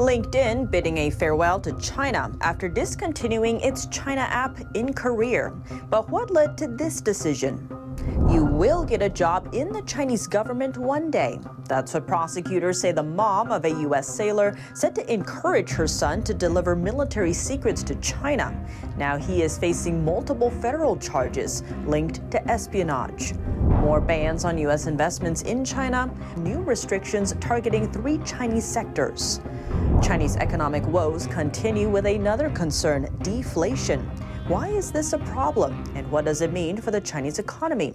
LinkedIn bidding a farewell to China after discontinuing its China app InCareer. But what led to this decision? You will get a job in the Chinese government one day. That's what prosecutors say the mom of a U.S. sailor said to encourage her son to deliver military secrets to China. Now he is facing multiple federal charges linked to espionage. More bans on U.S. investments in China, new restrictions targeting three Chinese sectors. Chinese economic woes continue with another concern deflation. Why is this a problem, and what does it mean for the Chinese economy?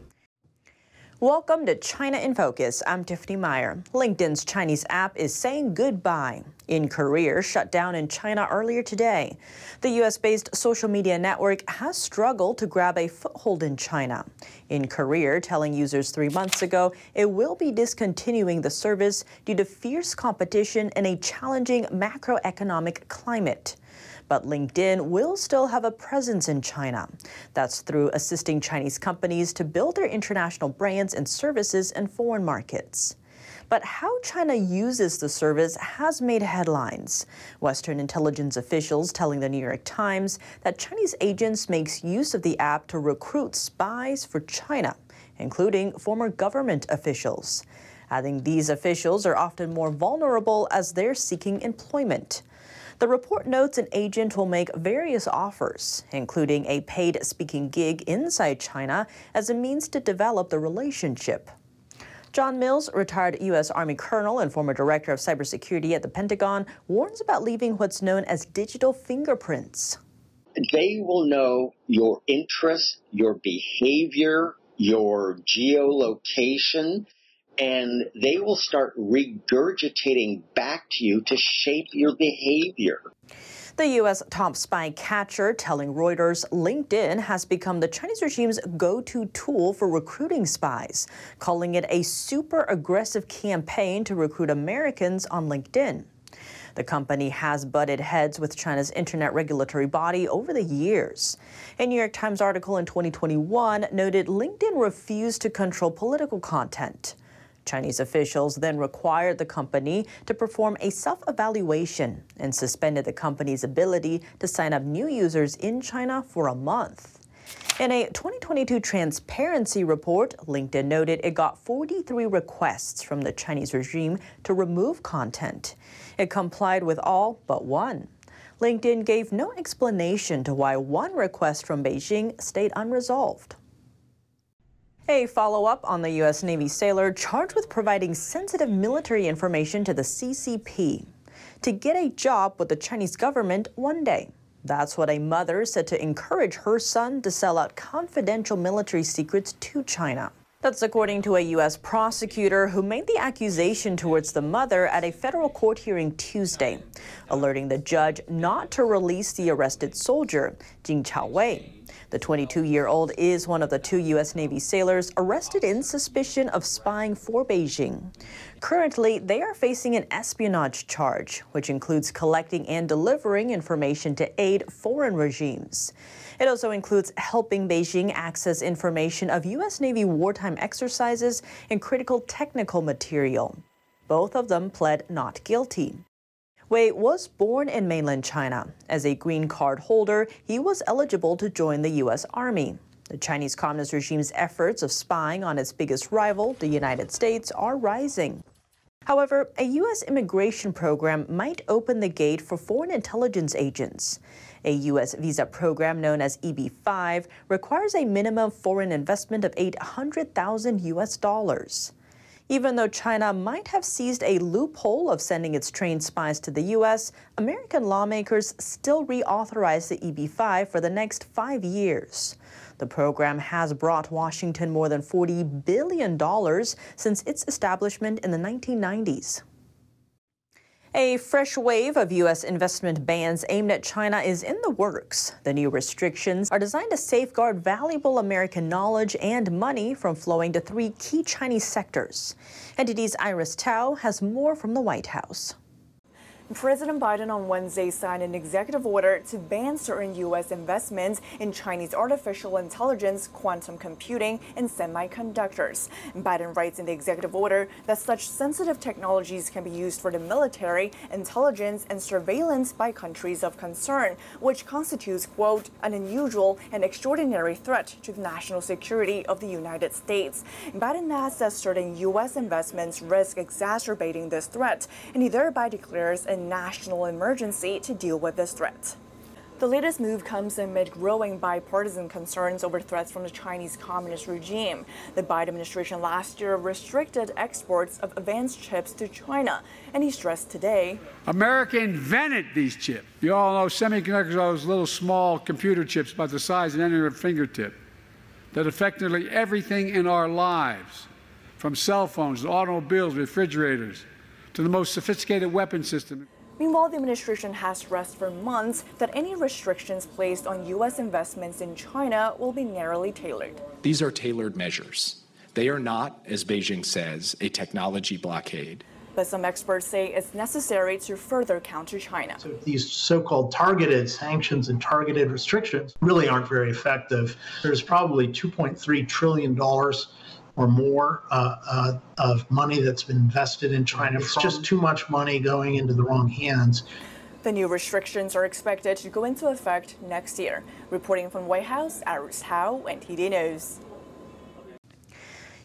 Welcome to China in Focus. I'm Tiffany Meyer. LinkedIn's Chinese app is saying goodbye. InCareer, shut down in China earlier today. The U.S. based social media network has struggled to grab a foothold in China. InCareer, telling users three months ago it will be discontinuing the service due to fierce competition and a challenging macroeconomic climate but LinkedIn will still have a presence in China. That's through assisting Chinese companies to build their international brands and services in foreign markets. But how China uses the service has made headlines. Western intelligence officials telling the New York Times that Chinese agents make use of the app to recruit spies for China, including former government officials. Adding these officials are often more vulnerable as they're seeking employment. The report notes an agent will make various offers, including a paid speaking gig inside China as a means to develop the relationship. John Mills, retired U.S. Army colonel and former director of cybersecurity at the Pentagon, warns about leaving what's known as digital fingerprints. They will know your interests, your behavior, your geolocation, and they will start regurgitating back to you to shape your behavior. The U.S. top spy catcher telling Reuters LinkedIn has become the Chinese regime's go to tool for recruiting spies, calling it a super aggressive campaign to recruit Americans on LinkedIn. The company has butted heads with China's internet regulatory body over the years. A New York Times article in 2021 noted LinkedIn refused to control political content. Chinese officials then required the company to perform a self evaluation and suspended the company's ability to sign up new users in China for a month. In a 2022 transparency report, LinkedIn noted it got 43 requests from the Chinese regime to remove content. It complied with all but one. LinkedIn gave no explanation to why one request from Beijing stayed unresolved. A follow up on the U.S. Navy sailor charged with providing sensitive military information to the CCP to get a job with the Chinese government one day. That's what a mother said to encourage her son to sell out confidential military secrets to China. That's according to a U.S. prosecutor who made the accusation towards the mother at a federal court hearing Tuesday, alerting the judge not to release the arrested soldier, Jinchao Wei. The 22 year old is one of the two U.S. Navy sailors arrested in suspicion of spying for Beijing. Currently, they are facing an espionage charge, which includes collecting and delivering information to aid foreign regimes. It also includes helping Beijing access information of U.S. Navy wartime exercises and critical technical material. Both of them pled not guilty. Wei was born in mainland China. As a green card holder, he was eligible to join the U.S. Army. The Chinese Communist regime's efforts of spying on its biggest rival, the United States, are rising. However, a U.S. immigration program might open the gate for foreign intelligence agents. A U.S. visa program known as EB 5 requires a minimum foreign investment of 800,000 U.S. dollars. Even though China might have seized a loophole of sending its trained spies to the U.S., American lawmakers still reauthorized the EB 5 for the next five years. The program has brought Washington more than $40 billion since its establishment in the 1990s. A fresh wave of U.S. investment bans aimed at China is in the works. The new restrictions are designed to safeguard valuable American knowledge and money from flowing to three key Chinese sectors. NTD's Iris Tao has more from the White House. President Biden on Wednesday signed an executive order to ban certain U.S. investments in Chinese artificial intelligence, quantum computing, and semiconductors. Biden writes in the executive order that such sensitive technologies can be used for the military, intelligence, and surveillance by countries of concern, which constitutes, quote, an unusual and extraordinary threat to the national security of the United States. Biden adds that certain U.S. investments risk exacerbating this threat, and he thereby declares national emergency to deal with this threat. The latest move comes amid growing bipartisan concerns over threats from the Chinese Communist regime. The Biden administration last year restricted exports of advanced chips to China, and he stressed today America invented these chips. You all know semiconductors are those little small computer chips about the size of any fingertip that affect nearly everything in our lives, from cell phones to automobiles, refrigerators, to the most sophisticated weapon system. Meanwhile, the administration has stressed for months that any restrictions placed on U.S. investments in China will be narrowly tailored. These are tailored measures. They are not, as Beijing says, a technology blockade. But some experts say it's necessary to further counter China. So these so called targeted sanctions and targeted restrictions really aren't very effective. There's probably $2.3 trillion or more uh, uh, of money that's been invested in China. It's just too much money going into the wrong hands. The new restrictions are expected to go into effect next year. Reporting from White House, Iris Tao, NTD News.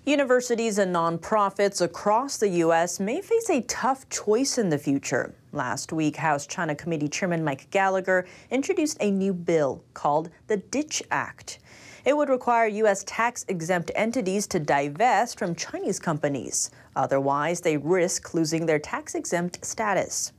Universities and nonprofits across the U.S. may face a tough choice in the future. Last week, House China Committee Chairman Mike Gallagher introduced a new bill called the DITCH Act. It would require U.S. tax exempt entities to divest from Chinese companies. Otherwise, they risk losing their tax exempt status.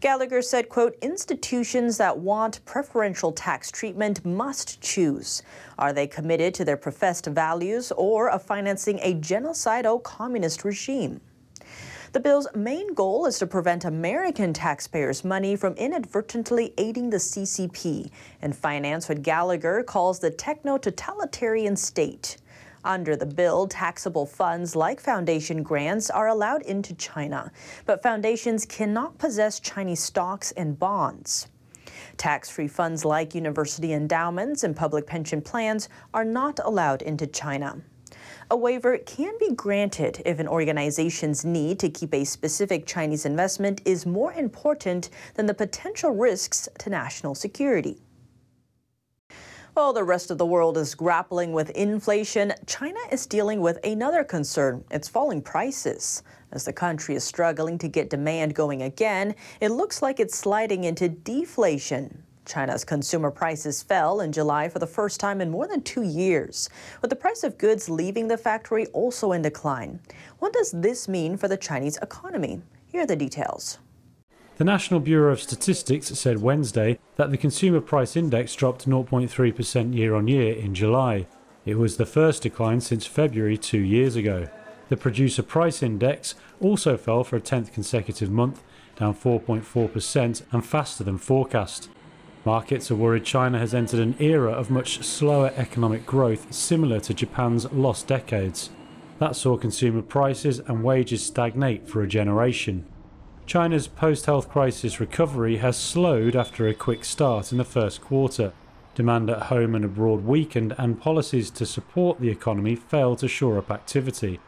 Gallagher said, quote, institutions that want preferential tax treatment must choose. Are they committed to their professed values or of financing a genocidal communist regime? The bill's main goal is to prevent American taxpayers' money from inadvertently aiding the CCP and finance what Gallagher calls the techno totalitarian state. Under the bill, taxable funds like foundation grants are allowed into China, but foundations cannot possess Chinese stocks and bonds. Tax free funds like university endowments and public pension plans are not allowed into China. A waiver can be granted if an organization's need to keep a specific Chinese investment is more important than the potential risks to national security. While the rest of the world is grappling with inflation, China is dealing with another concern its falling prices. As the country is struggling to get demand going again, it looks like it's sliding into deflation. China's consumer prices fell in July for the first time in more than two years, with the price of goods leaving the factory also in decline. What does this mean for the Chinese economy? Here are the details. The National Bureau of Statistics said Wednesday that the consumer price index dropped 0.3% year on year in July. It was the first decline since February two years ago. The producer price index also fell for a 10th consecutive month, down 4.4% and faster than forecast. Markets are worried China has entered an era of much slower economic growth similar to Japan's lost decades. That saw consumer prices and wages stagnate for a generation. China's post health crisis recovery has slowed after a quick start in the first quarter. Demand at home and abroad weakened, and policies to support the economy failed to shore up activity.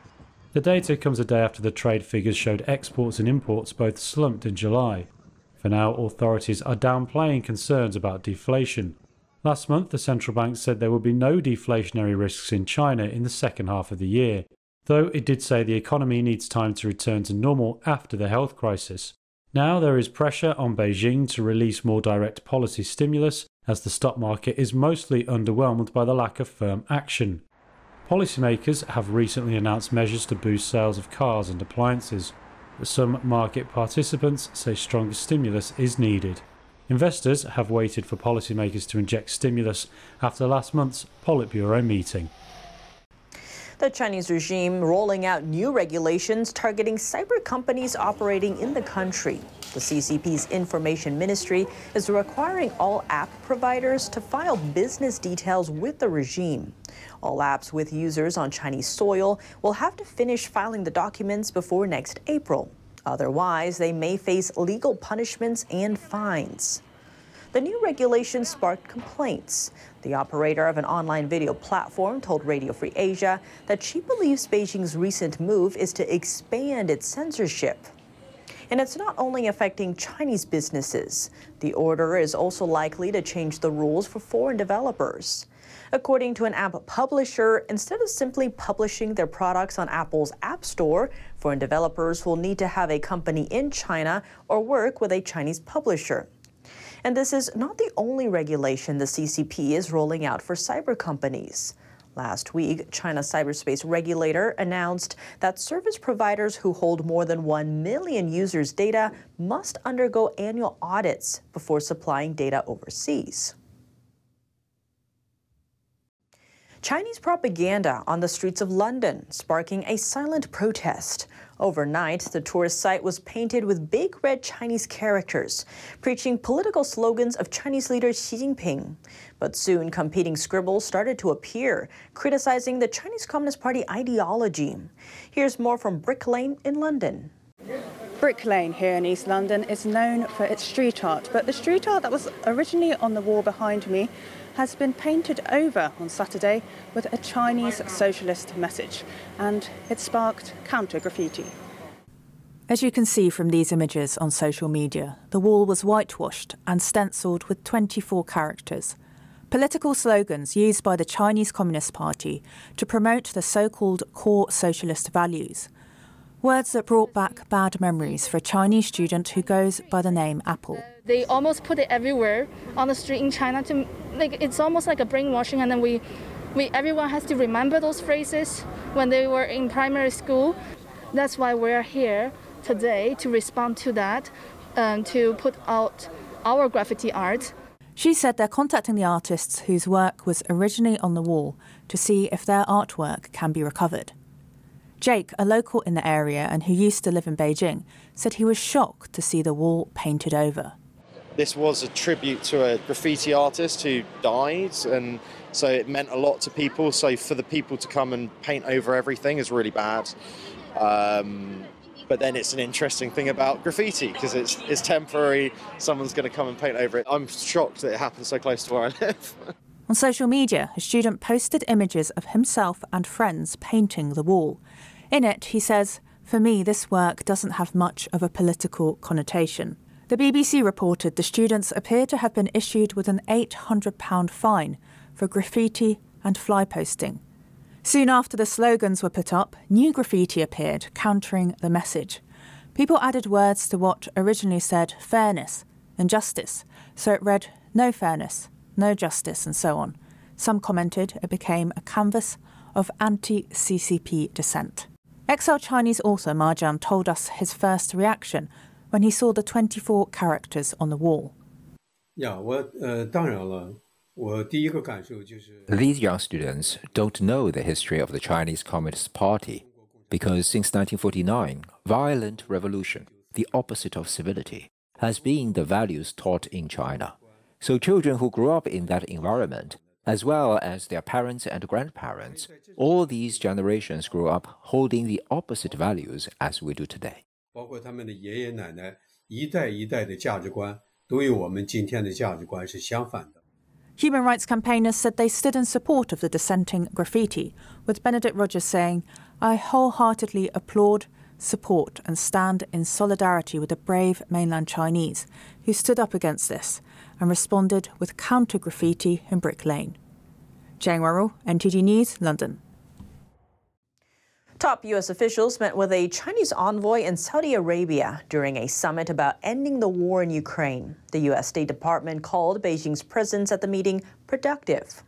The data comes a day after the trade figures showed exports and imports both slumped in July. For now, authorities are downplaying concerns about deflation. Last month, the central bank said there would be no deflationary risks in China in the second half of the year, though it did say the economy needs time to return to normal after the health crisis. Now there is pressure on Beijing to release more direct policy stimulus, as the stock market is mostly underwhelmed by the lack of firm action. Policymakers have recently announced measures to boost sales of cars and appliances but some market participants say stronger stimulus is needed. Investors have waited for policymakers to inject stimulus after last month's Politburo meeting. The Chinese regime rolling out new regulations targeting cyber companies operating in the country. The CCP's information ministry is requiring all app providers to file business details with the regime. All apps with users on Chinese soil will have to finish filing the documents before next April. Otherwise, they may face legal punishments and fines. The new regulation sparked complaints. The operator of an online video platform told Radio Free Asia that she believes Beijing's recent move is to expand its censorship. And it's not only affecting Chinese businesses. The order is also likely to change the rules for foreign developers. According to an app publisher, instead of simply publishing their products on Apple's App Store, foreign developers will need to have a company in China or work with a Chinese publisher. And this is not the only regulation the CCP is rolling out for cyber companies. Last week, China's cyberspace regulator announced that service providers who hold more than 1 million users' data must undergo annual audits before supplying data overseas. Chinese propaganda on the streets of London, sparking a silent protest. Overnight, the tourist site was painted with big red Chinese characters, preaching political slogans of Chinese leader Xi Jinping. But soon, competing scribbles started to appear, criticizing the Chinese Communist Party ideology. Here's more from Brick Lane in London. Brick Lane here in East London is known for its street art, but the street art that was originally on the wall behind me has been painted over on Saturday with a Chinese socialist message, and it sparked counter graffiti. As you can see from these images on social media, the wall was whitewashed and stenciled with 24 characters. Political slogans used by the Chinese Communist Party to promote the so called core socialist values. Words that brought back bad memories for a Chinese student who goes by the name Apple. They almost put it everywhere on the street in China to like it's almost like a brainwashing and then we we everyone has to remember those phrases when they were in primary school. That's why we're here today to respond to that and to put out our graffiti art. She said they're contacting the artists whose work was originally on the wall to see if their artwork can be recovered. Jake, a local in the area and who used to live in Beijing, said he was shocked to see the wall painted over this was a tribute to a graffiti artist who died, and so it meant a lot to people. So for the people to come and paint over everything is really bad. Um, but then it's an interesting thing about graffiti because it's it's temporary. Someone's going to come and paint over it. I'm shocked that it happened so close to where I live. On social media, a student posted images of himself and friends painting the wall. In it, he says, For me, this work doesn't have much of a political connotation. The BBC reported the students appear to have been issued with an £800 fine for graffiti and fly posting. Soon after the slogans were put up, new graffiti appeared, countering the message. People added words to what originally said fairness and justice, so it read no fairness, no justice, and so on. Some commented it became a canvas of anti CCP dissent. Exiled Chinese author Ma Jian told us his first reaction when he saw the 24 characters on the wall. These young students don't know the history of the Chinese Communist Party because since 1949, violent revolution, the opposite of civility, has been the values taught in China. So children who grew up in that environment, as well as their parents and grandparents, all these generations grew up holding the opposite values as we do today. 包括他们的爷爷奶奶一代一代的价值观，都与我们今天的价值观是相反的。Human rights campaigners said they stood in support of the dissenting graffiti, with Benedict Rogers saying, I wholeheartedly applaud, support, and stand in solidarity with the brave mainland Chinese who stood up against this and responded with counter graffiti in Brick Lane. Jane Worrell, NTD News, London. Top U.S. officials met with a Chinese envoy in Saudi Arabia during a summit about ending the war in Ukraine. The U.S. State Department called Beijing's presence at the meeting productive.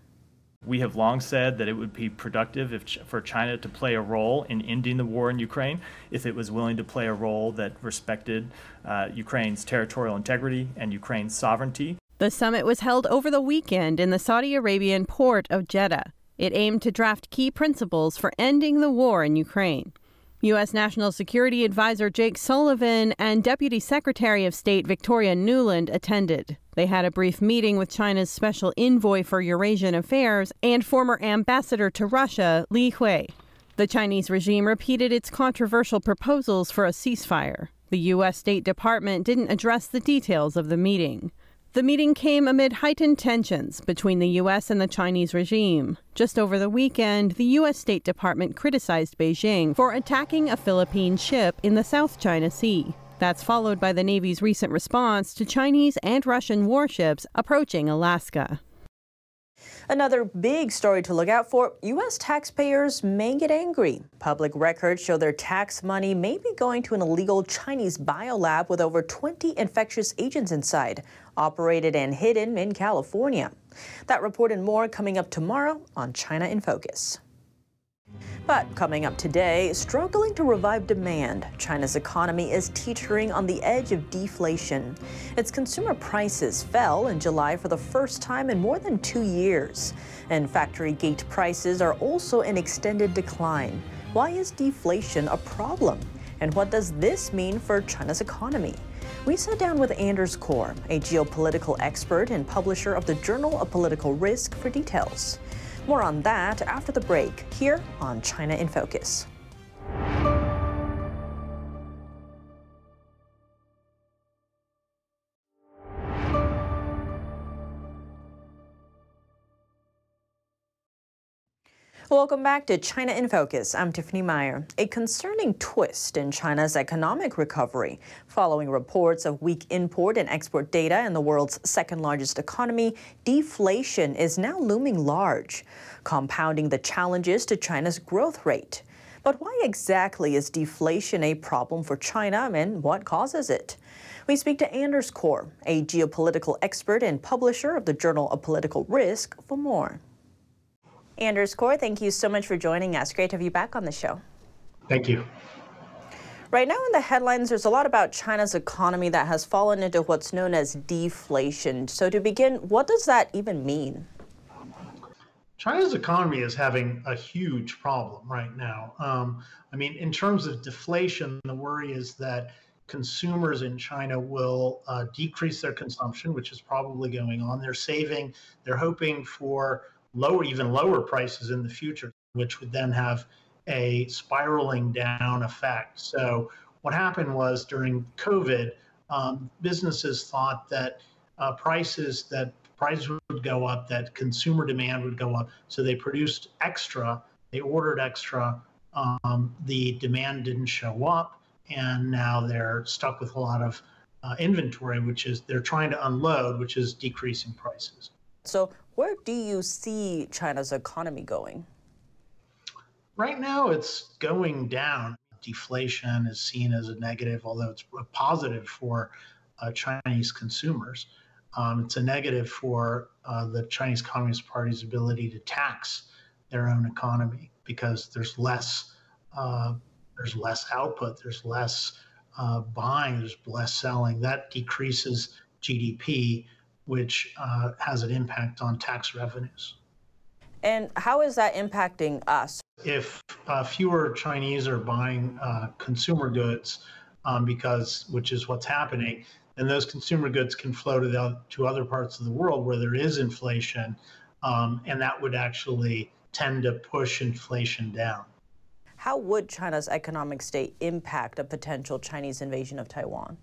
We have long said that it would be productive if, for China to play a role in ending the war in Ukraine if it was willing to play a role that respected uh, Ukraine's territorial integrity and Ukraine's sovereignty. The summit was held over the weekend in the Saudi Arabian port of Jeddah. It aimed to draft key principles for ending the war in Ukraine. U.S. National Security Advisor Jake Sullivan and Deputy Secretary of State Victoria Nuland attended. They had a brief meeting with China's Special Envoy for Eurasian Affairs and former ambassador to Russia, Li Hui. The Chinese regime repeated its controversial proposals for a ceasefire. The U.S. State Department didn't address the details of the meeting. The meeting came amid heightened tensions between the U.S. and the Chinese regime. Just over the weekend, the U.S. State Department criticized Beijing for attacking a Philippine ship in the South China Sea. That's followed by the Navy's recent response to Chinese and Russian warships approaching Alaska. Another big story to look out for U.S. taxpayers may get angry. Public records show their tax money may be going to an illegal Chinese biolab with over 20 infectious agents inside, operated and hidden in California. That report and more coming up tomorrow on China in Focus. But coming up today, struggling to revive demand, China's economy is teetering on the edge of deflation. Its consumer prices fell in July for the first time in more than two years. And factory gate prices are also in extended decline. Why is deflation a problem? And what does this mean for China's economy? We sat down with Anders Corr, a geopolitical expert and publisher of the Journal of Political Risk, for details. More on that after the break here on China in Focus. Welcome back to China in Focus. I'm Tiffany Meyer. A concerning twist in China's economic recovery. Following reports of weak import and export data in the world's second largest economy, deflation is now looming large, compounding the challenges to China's growth rate. But why exactly is deflation a problem for China and what causes it? We speak to Anders Corr, a geopolitical expert and publisher of the Journal of Political Risk, for more. Anders Corr, thank you so much for joining us. Great to have you back on the show. Thank you. Right now in the headlines, there's a lot about China's economy that has fallen into what's known as deflation. So, to begin, what does that even mean? China's economy is having a huge problem right now. Um, I mean, in terms of deflation, the worry is that consumers in China will uh, decrease their consumption, which is probably going on. They're saving, they're hoping for lower, even lower prices in the future, which would then have a spiraling down effect. So, what happened was during COVID, um, businesses thought that uh, prices that prices would go up, that consumer demand would go up. So they produced extra, they ordered extra. Um, the demand didn't show up, and now they're stuck with a lot of uh, inventory, which is they're trying to unload, which is decreasing prices. So, where do you see China's economy going? Right now, it's going down. Deflation is seen as a negative, although it's a positive for uh, Chinese consumers. Um, it's a negative for uh, the Chinese Communist Party's ability to tax their own economy because there's less uh, there's less output, there's less uh, buying, there's less selling. That decreases GDP, which uh, has an impact on tax revenues. And how is that impacting us? If uh, fewer Chinese are buying uh, consumer goods, um, because which is what's happening, then those consumer goods can flow to, the, to other parts of the world where there is inflation, um, and that would actually tend to push inflation down. How would China's economic state impact a potential Chinese invasion of Taiwan?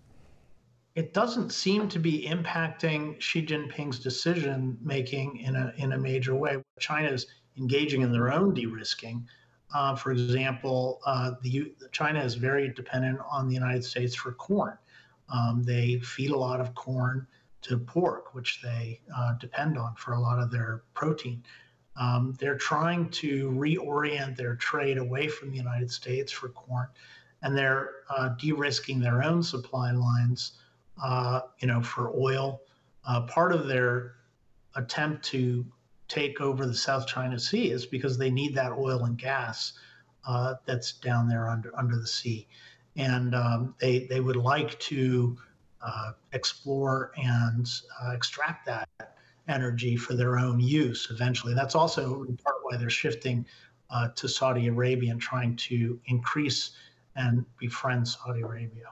It doesn't seem to be impacting Xi Jinping's decision making in a in a major way. China is engaging in their own de-risking. Uh, for example, uh, the China is very dependent on the United States for corn. Um, they feed a lot of corn to pork, which they uh, depend on for a lot of their protein. Um, they're trying to reorient their trade away from the United States for corn, and they're uh, de-risking their own supply lines uh, you know, for oil. Uh, part of their attempt to take over the South China Sea is because they need that oil and gas uh, that's down there under under the sea, and um, they they would like to uh, explore and uh, extract that energy for their own use eventually. That's also in part why they're shifting uh, to Saudi Arabia and trying to increase and befriend Saudi Arabia.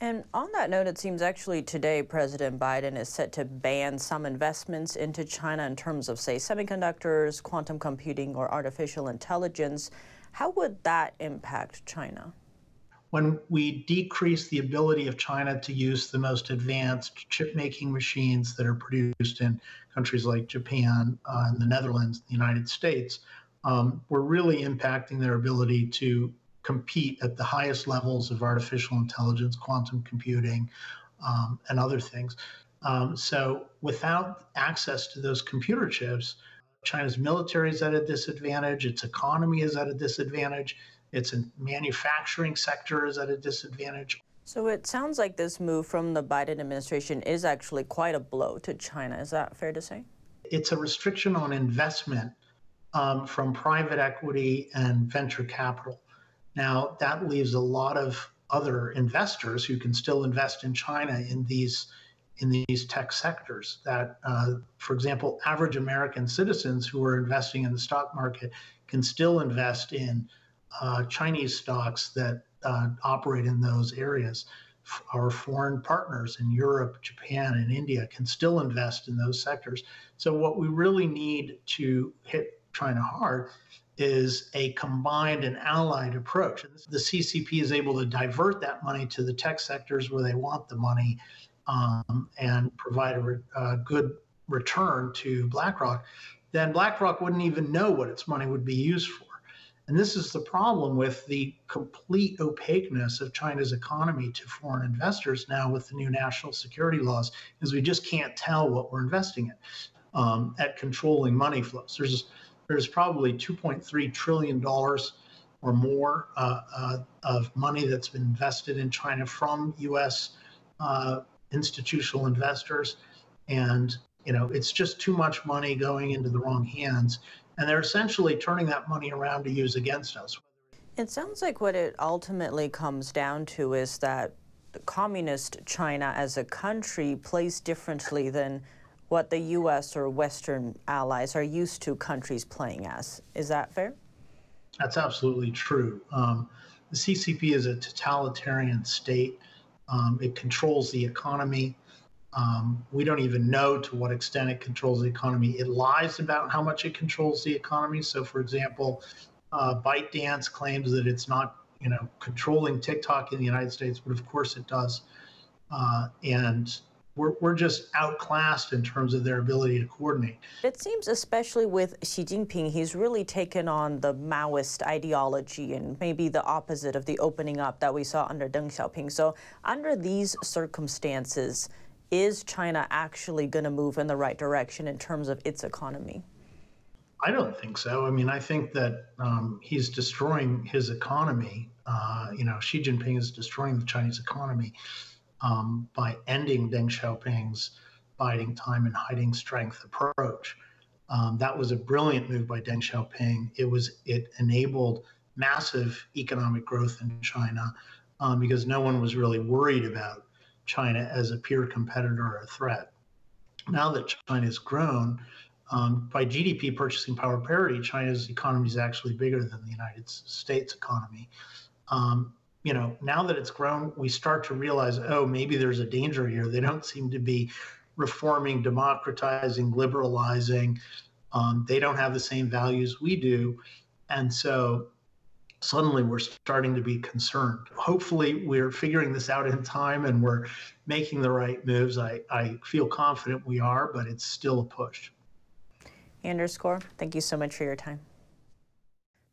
And on that note, it seems actually today President Biden is set to ban some investments into China in terms of, say, semiconductors, quantum computing, or artificial intelligence. How would that impact China? when we decrease the ability of China to use the most advanced chip making machines that are produced in countries like Japan uh, and the Netherlands, the United States, um, we're really impacting their ability to compete at the highest levels of artificial intelligence, quantum computing, um, and other things. Um, so, without access to those computer chips, China's military is at a disadvantage, its economy is at a disadvantage, its manufacturing sector is at a disadvantage. So it sounds like this move from the Biden administration is actually quite a blow to China. Is that fair to say? It's a restriction on investment um, from private equity and venture capital. Now, that leaves a lot of other investors who can still invest in China in these in these tech sectors that, uh, for example, average American citizens who are investing in the stock market can still invest in uh, Chinese stocks that uh, operate in those areas. Our foreign partners in Europe, Japan, and India can still invest in those sectors. So, what we really need to hit China hard is a combined and allied approach. The CCP is able to divert that money to the tech sectors where they want the money um, and provide a, re- a, good return to BlackRock, then BlackRock wouldn't even know what its money would be used for. And this is the problem with the complete opaqueness of China's economy to foreign investors now with the new national security laws, is we just can't tell what we're investing in um, at controlling money flows. There's there's probably 2.3 trillion dollars or more uh, uh, of money that's been invested in China from U.S. Uh, institutional investors, and you know it's just too much money going into the wrong hands, and they're essentially turning that money around to use against us. It sounds like what it ultimately comes down to is that communist China as a country plays differently than what the U.S. or Western allies are used to countries playing as. Is that fair? That's absolutely true. Um, the CCP is a totalitarian state. Um, it controls the economy. Um, we don't even know to what extent it controls the economy. It lies about how much it controls the economy. So, for example, uh, ByteDance claims that it's not, you know, controlling TikTok in the United States, but of course it does. Uh, and we're, we're just outclassed in terms of their ability to coordinate. It seems, especially with Xi Jinping, he's really taken on the Maoist ideology and maybe the opposite of the opening up that we saw under Deng Xiaoping. So, under these circumstances, is China actually going to move in the right direction in terms of its economy? I don't think so. I mean, I think that um, he's destroying his economy. Uh, you know, Xi Jinping is destroying the Chinese economy um, by ending Deng Xiaoping's biding time and hiding strength approach. Um, that was a brilliant move by Deng Xiaoping. It was it enabled massive economic growth in China um, because no one was really worried about China as a peer competitor or a threat. Now that China has grown, um, by GDP purchasing power parity, China's economy is actually bigger than the United States economy. Um, you know, now that it's grown, we start to realize, oh, maybe there's a danger here. They don't seem to be reforming, democratizing, liberalizing. Um, they don't have the same values we do. And so suddenly we're starting to be concerned. Hopefully, we're figuring this out in time and we're making the right moves. I, I feel confident we are, but it's still a push. Anders Corr, thank you so much for your time.